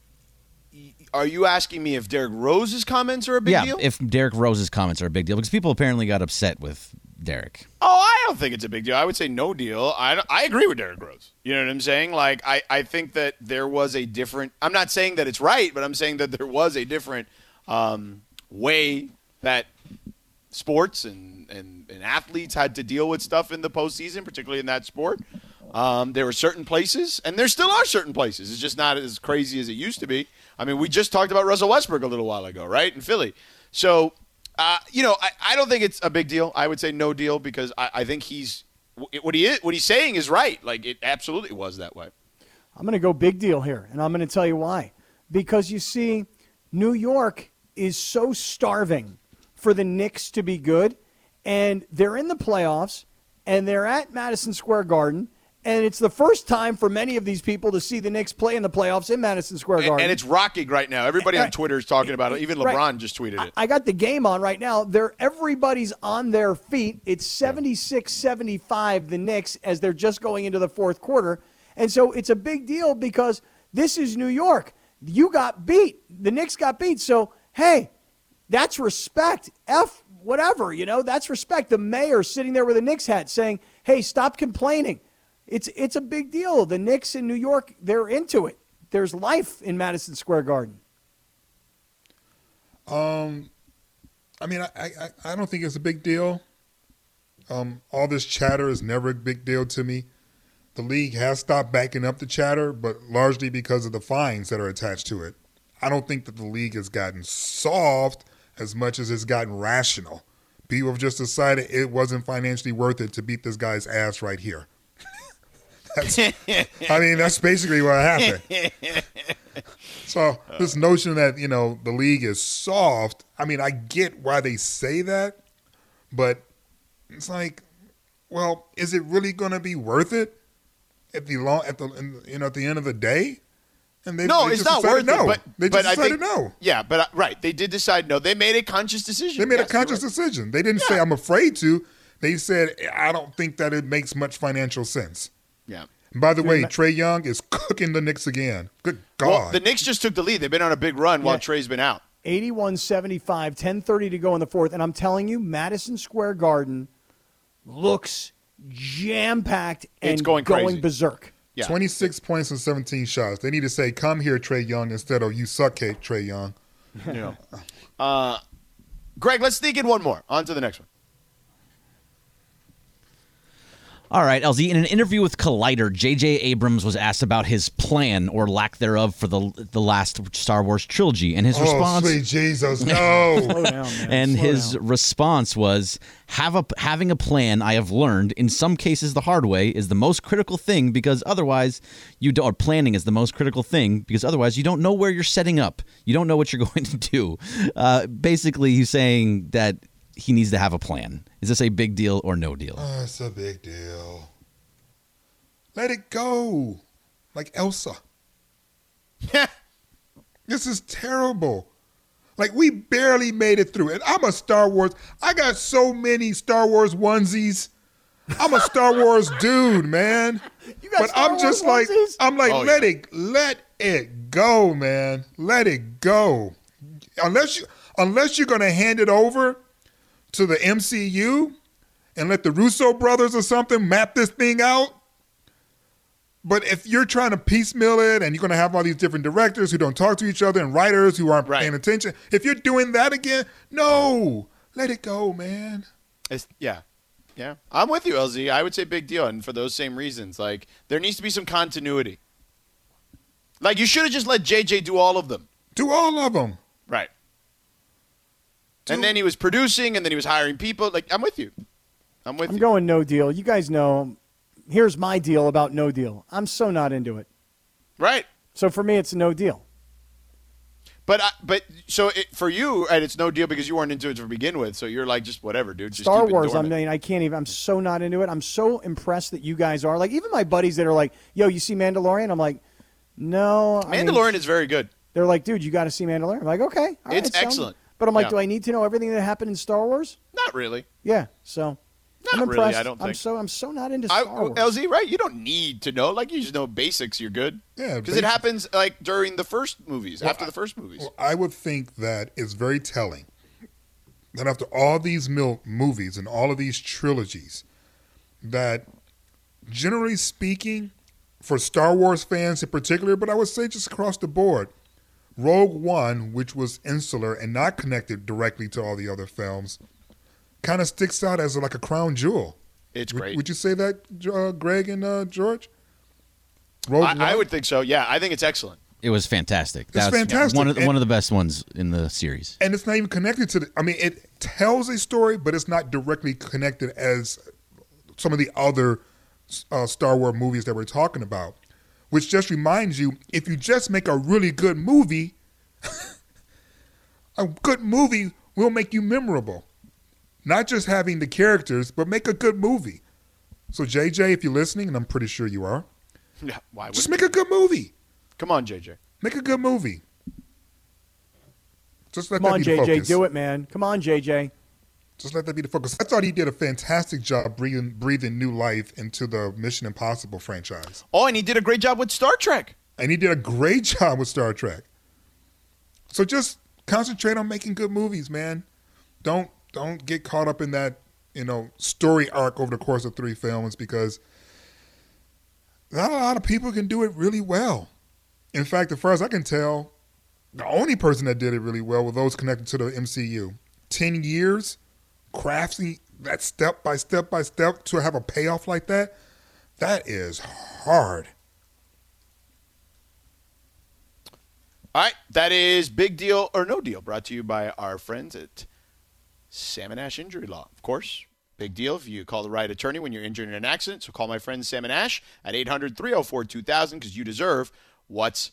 are you asking me if Derrick Rose's comments are a big yeah, deal? if Derrick Rose's comments are a big deal because people apparently got upset with Derrick. Oh, I don't think it's a big deal. I would say no deal. I, I agree with Derrick Rose. You know what I'm saying? Like, I, I think that there was a different. I'm not saying that it's right, but I'm saying that there was a different um, way that sports and, and, and athletes had to deal with stuff in the postseason, particularly in that sport. Um, there were certain places, and there still are certain places. It's just not as crazy as it used to be. I mean, we just talked about Russell Westbrook a little while ago, right, in Philly. So, uh, you know, I, I don't think it's a big deal. I would say no deal because I, I think he's what he is, what he's saying is right. Like it absolutely was that way. I'm going to go big deal here, and I'm going to tell you why. Because you see, New York is so starving for the Knicks to be good, and they're in the playoffs, and they're at Madison Square Garden, and it's the first time for many of these people to see the Knicks play in the playoffs in Madison Square Garden. and it's rocking right now. Everybody on Twitter is talking about it. Even Right. LeBron just tweeted it. I got the game on right now. They're everybody's on their feet. It's 76-75 the Knicks as they're just going into the fourth quarter. And so it's a big deal because this is New York. You got beat. The Knicks got beat. So, hey, that's respect. F whatever, you know, that's respect. The mayor sitting there with a Knicks hat saying, "Hey, stop complaining." It's it's a big deal. The Knicks in New York, they're into it. There's life in Madison Square Garden. Um, I mean, I, I, I don't think it's a big deal. Um, all this chatter is never a big deal to me. The league has stopped backing up the chatter, but largely because of the fines that are attached to it. I don't think that the league has gotten soft as much as it's gotten rational. People have just decided it wasn't financially worth it to beat this guy's ass right here. (laughs) I mean, that's basically what happened. (laughs) So this notion that you know the league is soft, I mean, I get why they say that, but it's like, well, is it really going to be worth it at the long at the you know at the end of the day? And they, no, they it's just not worth no. it. But they but just I decided think, no. Yeah, but uh, right, they did decide no. They made a conscious decision. They made Yes, a conscious right. decision. They didn't say I'm afraid to. They said I don't think that it makes much financial sense. Yeah. And by the way, Trae Young is cooking the Knicks again. Good God. Well, the Knicks just took the lead. They've been on a big run while Trae's been out. 81 75, 10.30 to go in the fourth. And I'm telling you, Madison Square Garden looks jam packed and It's going crazy. berserk. Yeah. 26 points and 17 shots. They need to say, come here, Trae Young, instead of you suck cake, Trae Young. Yeah. (laughs) Uh, Greg, let's sneak in one more. On to the next one. All right, LZ. In an interview with Collider, J.J. Abrams was asked about his plan or lack thereof for the the last Star Wars trilogy, and his oh, response sweet Jesus, (laughs) no. Slow down, and Slow his down. response was have a having a plan i have learned in some cases the hard way is the most critical thing because otherwise you don't or planning is the most critical thing because otherwise you don't know where you're setting up you don't know what you're (laughs) going to do uh, basically he's saying that he needs to have a plan is this a big deal or no deal Oh, it's a big deal. Let it go. Like Elsa. (laughs) this is terrible. Like we barely made it through. And I'm a Star Wars. I got so many Star Wars onesies. I'm a Star (laughs) Wars dude, man. You got but Star I'm just Wars like? I'm like Oh, let yeah. it let it go, man. Let it go. Unless you unless you're gonna hand it over to the MCU and let the Russo brothers or something map this thing out. But if you're trying to piecemeal it and you're going to have all these different directors who don't talk to each other and writers who aren't Right. paying attention, if you're doing that again, no, let it go, man. It's, yeah. Yeah. I'm with you, LZ. I would say big deal. And for those same reasons, like, there needs to be some continuity. Like, you should have just let JJ do all of them. Do all of them. Right. And then he was producing, and then he was hiring people. Like, I'm with you. I'm with you. I'm you. going no deal. You guys know, here's my deal about no deal. I'm so not into it. right. So for me, it's a no deal. But I, but so it, for you, right? It's no deal because you weren't into it to begin with. So you're like, just whatever, dude. Just Star Wars, I mean, I can't even. I'm so not into it. I'm so impressed that you guys are. Like, even my buddies that are like, "Yo, you see Mandalorian?" I'm like, "No." I mean, Mandalorian is very good. They're like, "Dude, you got to see Mandalorian." I'm like, "Okay, right, It's sounds-" excellent. But I'm like, Yeah. "Do I need to know everything that happened in Star Wars?" Not really. Yeah. So, Not I'm really, impressed. I don't think. I'm so I'm so not into I, Star Wars. LZ, right? You don't need to know. Like you just know basics. You're good. Yeah, because it happens like during the first movies, Well, after the first movies. Well, I would think that it's very telling that after all these mil- movies and all of these trilogies, that generally speaking, for Star Wars fans in particular, but I would say just across the board, Rogue One, which was insular and not connected directly to all the other films, kind of sticks out as like a crown jewel. It's Would- great. Would, you say that, uh, Greg and uh, George? Rogue I, I would think so. Yeah, I think it's excellent. It was fantastic. It's fantastic. One of, And- one of the best ones in the series. and it's not even connected to the i mean it tells a story but it's not directly connected as some of the other uh, star wars movies that we're talking about which just reminds you if you just make a really good movie (laughs) a good movie will make you memorable not just having the characters but make a good movie so jj if you're listening and i'm pretty sure you are (laughs) Yeah, why? just wouldn't make a good movie Come on, JJ. make a good movie just let Come on, that be the JJ, focus. do it, man. Come on, JJ. Just let that be the focus. I thought he did a fantastic job breathing breathing new life into the Mission Impossible franchise, Oh, and he did a great job with Star Trek. and he did a great (laughs) job with Star Trek. So just concentrate on making good movies, man. Don't don't get caught up in that you know story arc over the course of three films because not a lot of people can do it really well. In fact, as far as I can tell, the only person that did it really well were those connected to the MCU. Ten years crafting that step by step by step to have a payoff like that, that is hard. All right, that is Big Deal or No Deal, brought to you by our friends at Salmon Ash Injury Law. Of course, big deal if you call the right attorney when you're injured in an accident. So call my friend Salmon Ash at 800 304 2000 because you deserve what's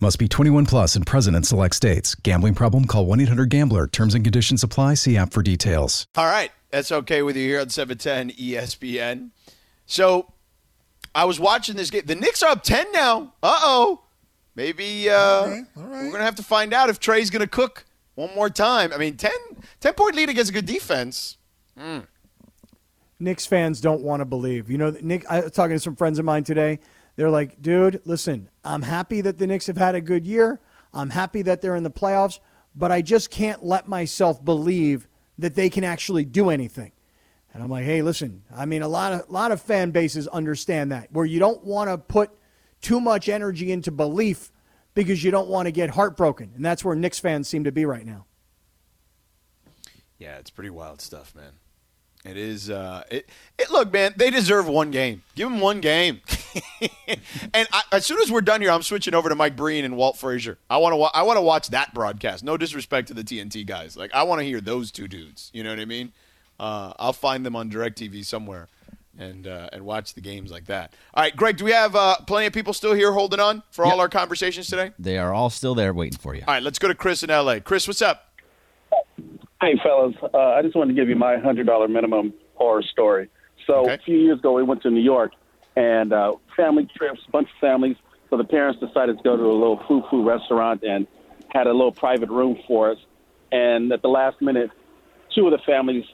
Must be 21 plus and present in select states. Gambling problem? Call 1 800 Gambler. Terms and conditions apply. See app for details. All right, that's okay with you here on 710 ESPN. So I was watching this game. The Knicks are up 10 now. Uh oh. Maybe uh, we're going to have to find out if Trae's going to cook one more time. I mean, 10, 10 point lead against a good defense. Mm. Knicks fans don't want to believe. You know, Nick. I was talking to some friends of mine today. They're like, dude, listen, I'm happy that the Knicks have had a good year. I'm happy that they're in the playoffs, but I just can't let myself believe that they can actually do anything. And I'm like, hey, listen, I mean, a lot of lot of fan bases understand that where you don't want to put too much energy into belief because you don't want to get heartbroken, and that's where Knicks fans seem to be right now. Yeah, it's pretty wild stuff, man. It is. Uh, it, it. Look, man, they deserve one game. Give them one game. (laughs) and I, as soon as we're done here, I'm switching over to Mike Breen and Walt Frazier. I want to. Wa- I want to watch that broadcast. No disrespect to the TNT guys. Like I want to hear those two dudes. You know what I mean? Uh, I'll find them on Directv somewhere, and uh, and watch the games like that. All right, Greg. Do we have uh, plenty of people still here holding on for all our conversations today? They are all still there waiting for you. All right, let's go to Chris in L.A. Chris, what's up? Hey, fellas, uh, I just wanted to give you my $100 minimum horror story. So, a few years ago, we went to New York and uh, family trips, a bunch of families. So, the parents decided to go to a little foo foo restaurant and had a little private room for us. And at the last minute, two of the families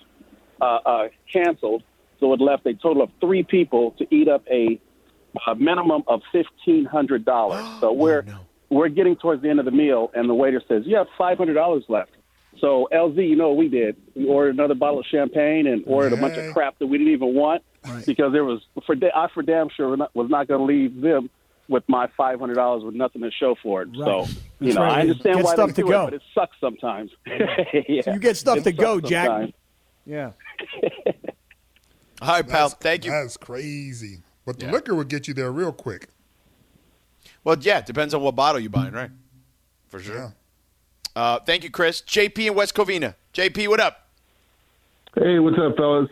uh, uh, canceled. So, it left a total of three people to eat up a, a minimum of $1,500. (gasps) So, we're, we're getting towards the end of the meal, and the waiter says, You have $500 left. So LZ, you know what we did? We ordered another bottle of champagne and ordered a bunch of crap that we didn't even want because there was for I for damn sure was not going to leave them with my five hundred dollars with nothing to show for it. So Right. you That's know right. I understand Get why stuff they to go. it, but it sucks sometimes. (laughs) yeah. You get stuff It to go, Jack. sometimes. Yeah. (laughs) All right, pal. Thank you. That's crazy. But the liquor would get you there real quick. Well, yeah, it depends on what bottle you're buying, right? For sure. Uh, thank you, Chris. JP in West Covina. JP, what up? Hey, what's up, fellas?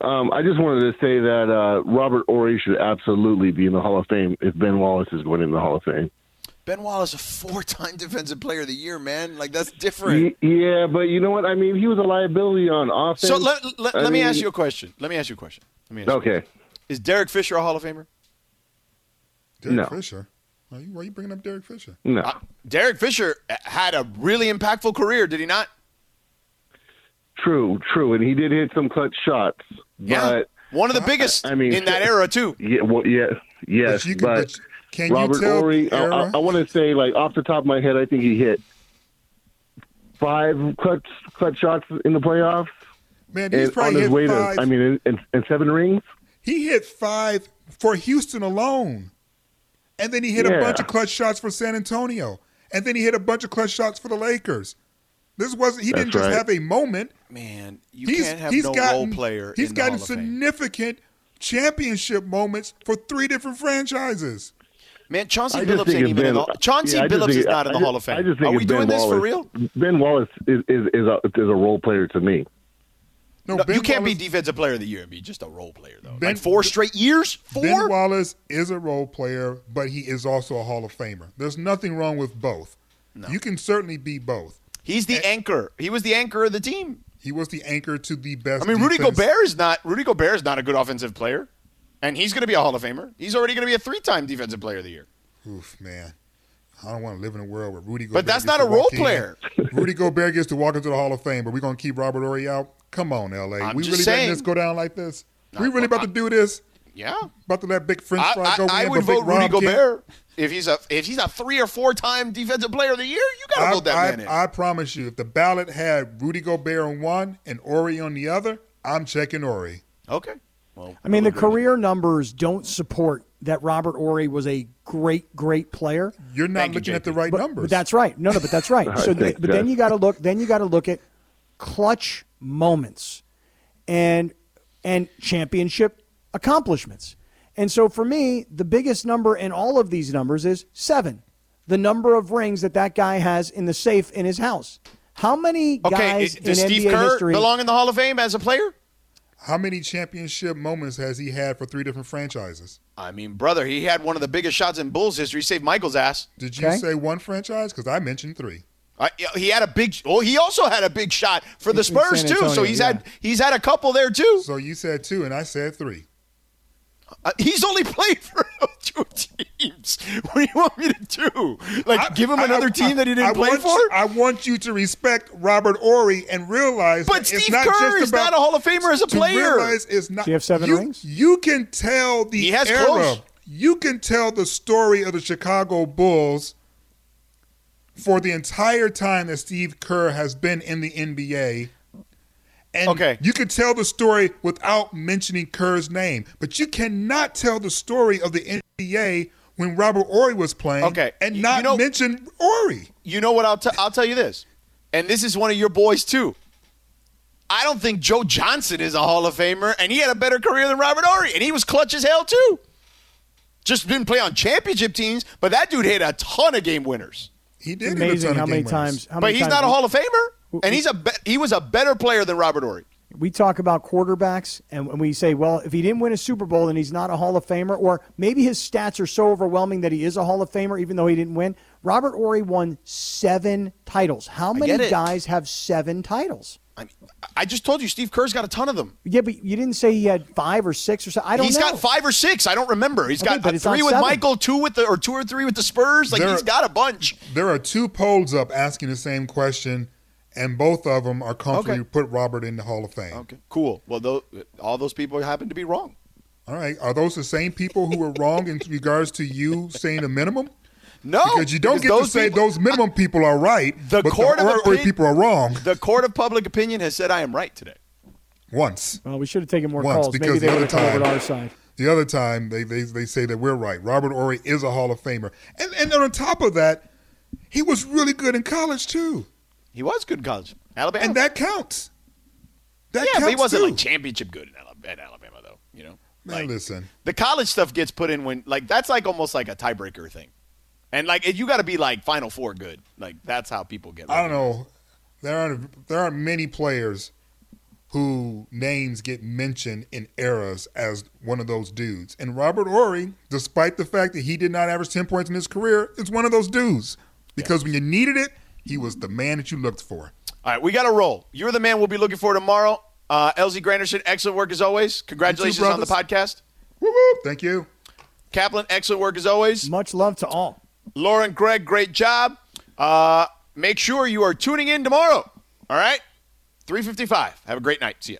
Um, I just wanted to say that uh, Robert Horry should absolutely be in the Hall of Fame if Ben Wallace is going in the Hall of Fame. Ben Wallace, a four-time (laughs) Defensive Player of the Year, man. Like that's different. Yeah, but you know what? I mean, he was a liability on offense. So let, let, I let me ask you a question. Let me ask you a question. Let me ask you a Okay. question. Is Derek Fisher a Hall of Famer? Derek No. Fisher. Why are you bringing up Derek Fisher? No. Uh, Derek Fisher had a really impactful career, did he not? True, true, and he did hit some clutch shots. Yeah. But One of the biggest I mean, in that era too. Yeah, well, yeah, yes, But you can- but, but can you Robert tell Horry, the I, era? want to say, like off the top of my head, I think he hit five clutch clutch shots in the playoffs. Man, he's and on probably his hit way five. to, I mean, in, in, in seven rings. He hit five for Houston alone. And then he hit a bunch of clutch shots for San Antonio. And then he hit a bunch of clutch shots for the Lakers. This wasn't he That's didn't just have a moment. Man, you He's, can't have he's no gotten, role player. He's in the gotten Hall of Fame. significant championship moments for three different franchises. Man, Chauncey Billups ain't it's even in Ben- the Chauncey yeah, Billups think- is not in I the just- Hall of Fame. I just think Are we doing Ben this for real? Ben Wallace is is is a, is a role player to me. No, No, you can't Wallace, be defensive player of the year and be just a role player though. Ben- like four straight years? Four? Ben Wallace is a role player, but he is also a Hall of Famer. There's nothing wrong with both. You can certainly be both. He's the anchor. He was the anchor of the team. He was the anchor to the best. I mean, Rudy defense. Gobert is not Rudy Gobert is not a good offensive player, and he's going to be a Hall of Famer. He's already going to be a three-time defensive player of the year. Oof, man. I don't want to live in a world where Rudy Gobert. But that's gets not to a role in. player. Rudy Gobert gets to walk into the Hall of Fame, but we're going to keep Robert Horry out? Come on, LA. I'm we just really saying. letting this go down like this? No, we really about to do this? Yeah, About to let Big French I, Fry I, go I in, would vote Rudy Rob can't? Gobert if he's a if he's a three or four-time defensive player of the year. You got to I, vote that I, man in. I promise you, if the ballot had Rudy Gobert on one and Horry on the other, I'm checking Horry. okay. Well, I mean, the career numbers don't support that Robert Horry was a great, great player. You're not Thank you, looking at the right But, numbers. but that's right. No, no, but that's right. (laughs) So, think but then you got to look. Then you got to look at clutch moments, and and championship accomplishments. And so for me, the biggest number in all of these numbers is seven, the number of rings that that guy has in the safe in his house. How many Okay, guys eh, it- does in Steve NBA Kerr history? belong in the Hall of Fame as a player? How many championship moments has he had for three different franchises? I mean, brother, he had one of the biggest shots in Bulls history. Saved Michael's ass. Did you Okay. say one franchise? Because I mentioned three. I, he had a big. Oh, he also had a big shot for the Spurs San too. So he's yeah. had he's had a couple there too. So you said two, and I said three. Uh, he's only played for (laughs) two teams. What do you want me to do? Like give him I- another I- team that he didn't I play want for? you- I want you to respect Robert Horry and realize But that it's Steve not Kerr just is about, not a Hall of Famer as a player. realize it's not. Does he have seven you, rings? You can tell the He has era. close. You can tell the story of the Chicago Bulls for the entire time that Steve Kerr has been in the NBA. And Okay. you could tell the story without mentioning Kerr's name, but you cannot tell the story of the NBA when Robert Horry was playing Okay. and not you know- mention Horry. you know what? I'll t- I'll tell you this, and this is one of your boys too. I don't think Joe Johnson is a Hall of Famer, and he had a better career than Robert Horry, and he was clutch as hell too. Just didn't play on championship teams, but that dude hit a ton of game winners. He It's did hit a amazing ton how many game winners. times. How but many he's times not a Hall of Famer, and he's a be- he was a better player than Robert Horry. we talk about quarterbacks and we say, well, if he didn't win a Super Bowl, then he's not a Hall of Famer, or maybe his stats are so overwhelming that he is a Hall of Famer, even though he didn't win. Robert Horry won seven titles. How many guys have seven titles? I mean, I just told you Steve Kerr's got a ton of them. Yeah, but you didn't say he had five or six or something. I don't He's know. got five or six. I don't remember. He's Okay, got but it's not three with seven. Michael, two with the or two or three with the Spurs. Like There- he's got a bunch. There are two polls up asking the same question, and both of them are comfortably Okay. put Robert in the Hall of Fame. Okay, cool. Well, tho- all those people happen to be wrong. All right. Are those the same people who were wrong in regards to you saying the minimum? No, Because you don't because get to those say people- those minimum people are right, The but court the of or- or people are wrong The court of public opinion has said I am right today. once. well, we should have taken more Once, calls. Maybe because they the would other have come over to time- our side. The other time, they, they, they say that we're right. Robert Horry is a Hall of Famer. And, and on top of that, he was really good in college, too. He was good in college, Alabama. And that counts. That yeah, but he wasn't too. like championship good in at Alabama, though. You know, Man, listen. the college stuff gets put in when like that's like almost like a tiebreaker thing, and like you got to be like Final Four good. Like that's how people get. I don't know. There aren't there aren't many players who names get mentioned in eras as one of those dudes. And Robert Horry, despite the fact that he did not average 10 points in his career, is one of those dudes. Because when you needed it, he was the man that you looked for. All right, we got to roll. You're the man we'll be looking for tomorrow. Uh, LZ Granderson, excellent work as always. Congratulations on the podcast. Woo-woo. Thank you. Kaplan, excellent work as always. Much love to all. Lauren, Greg, great job. Uh, make sure you are tuning in tomorrow. All right? 355. Have a great night. See ya.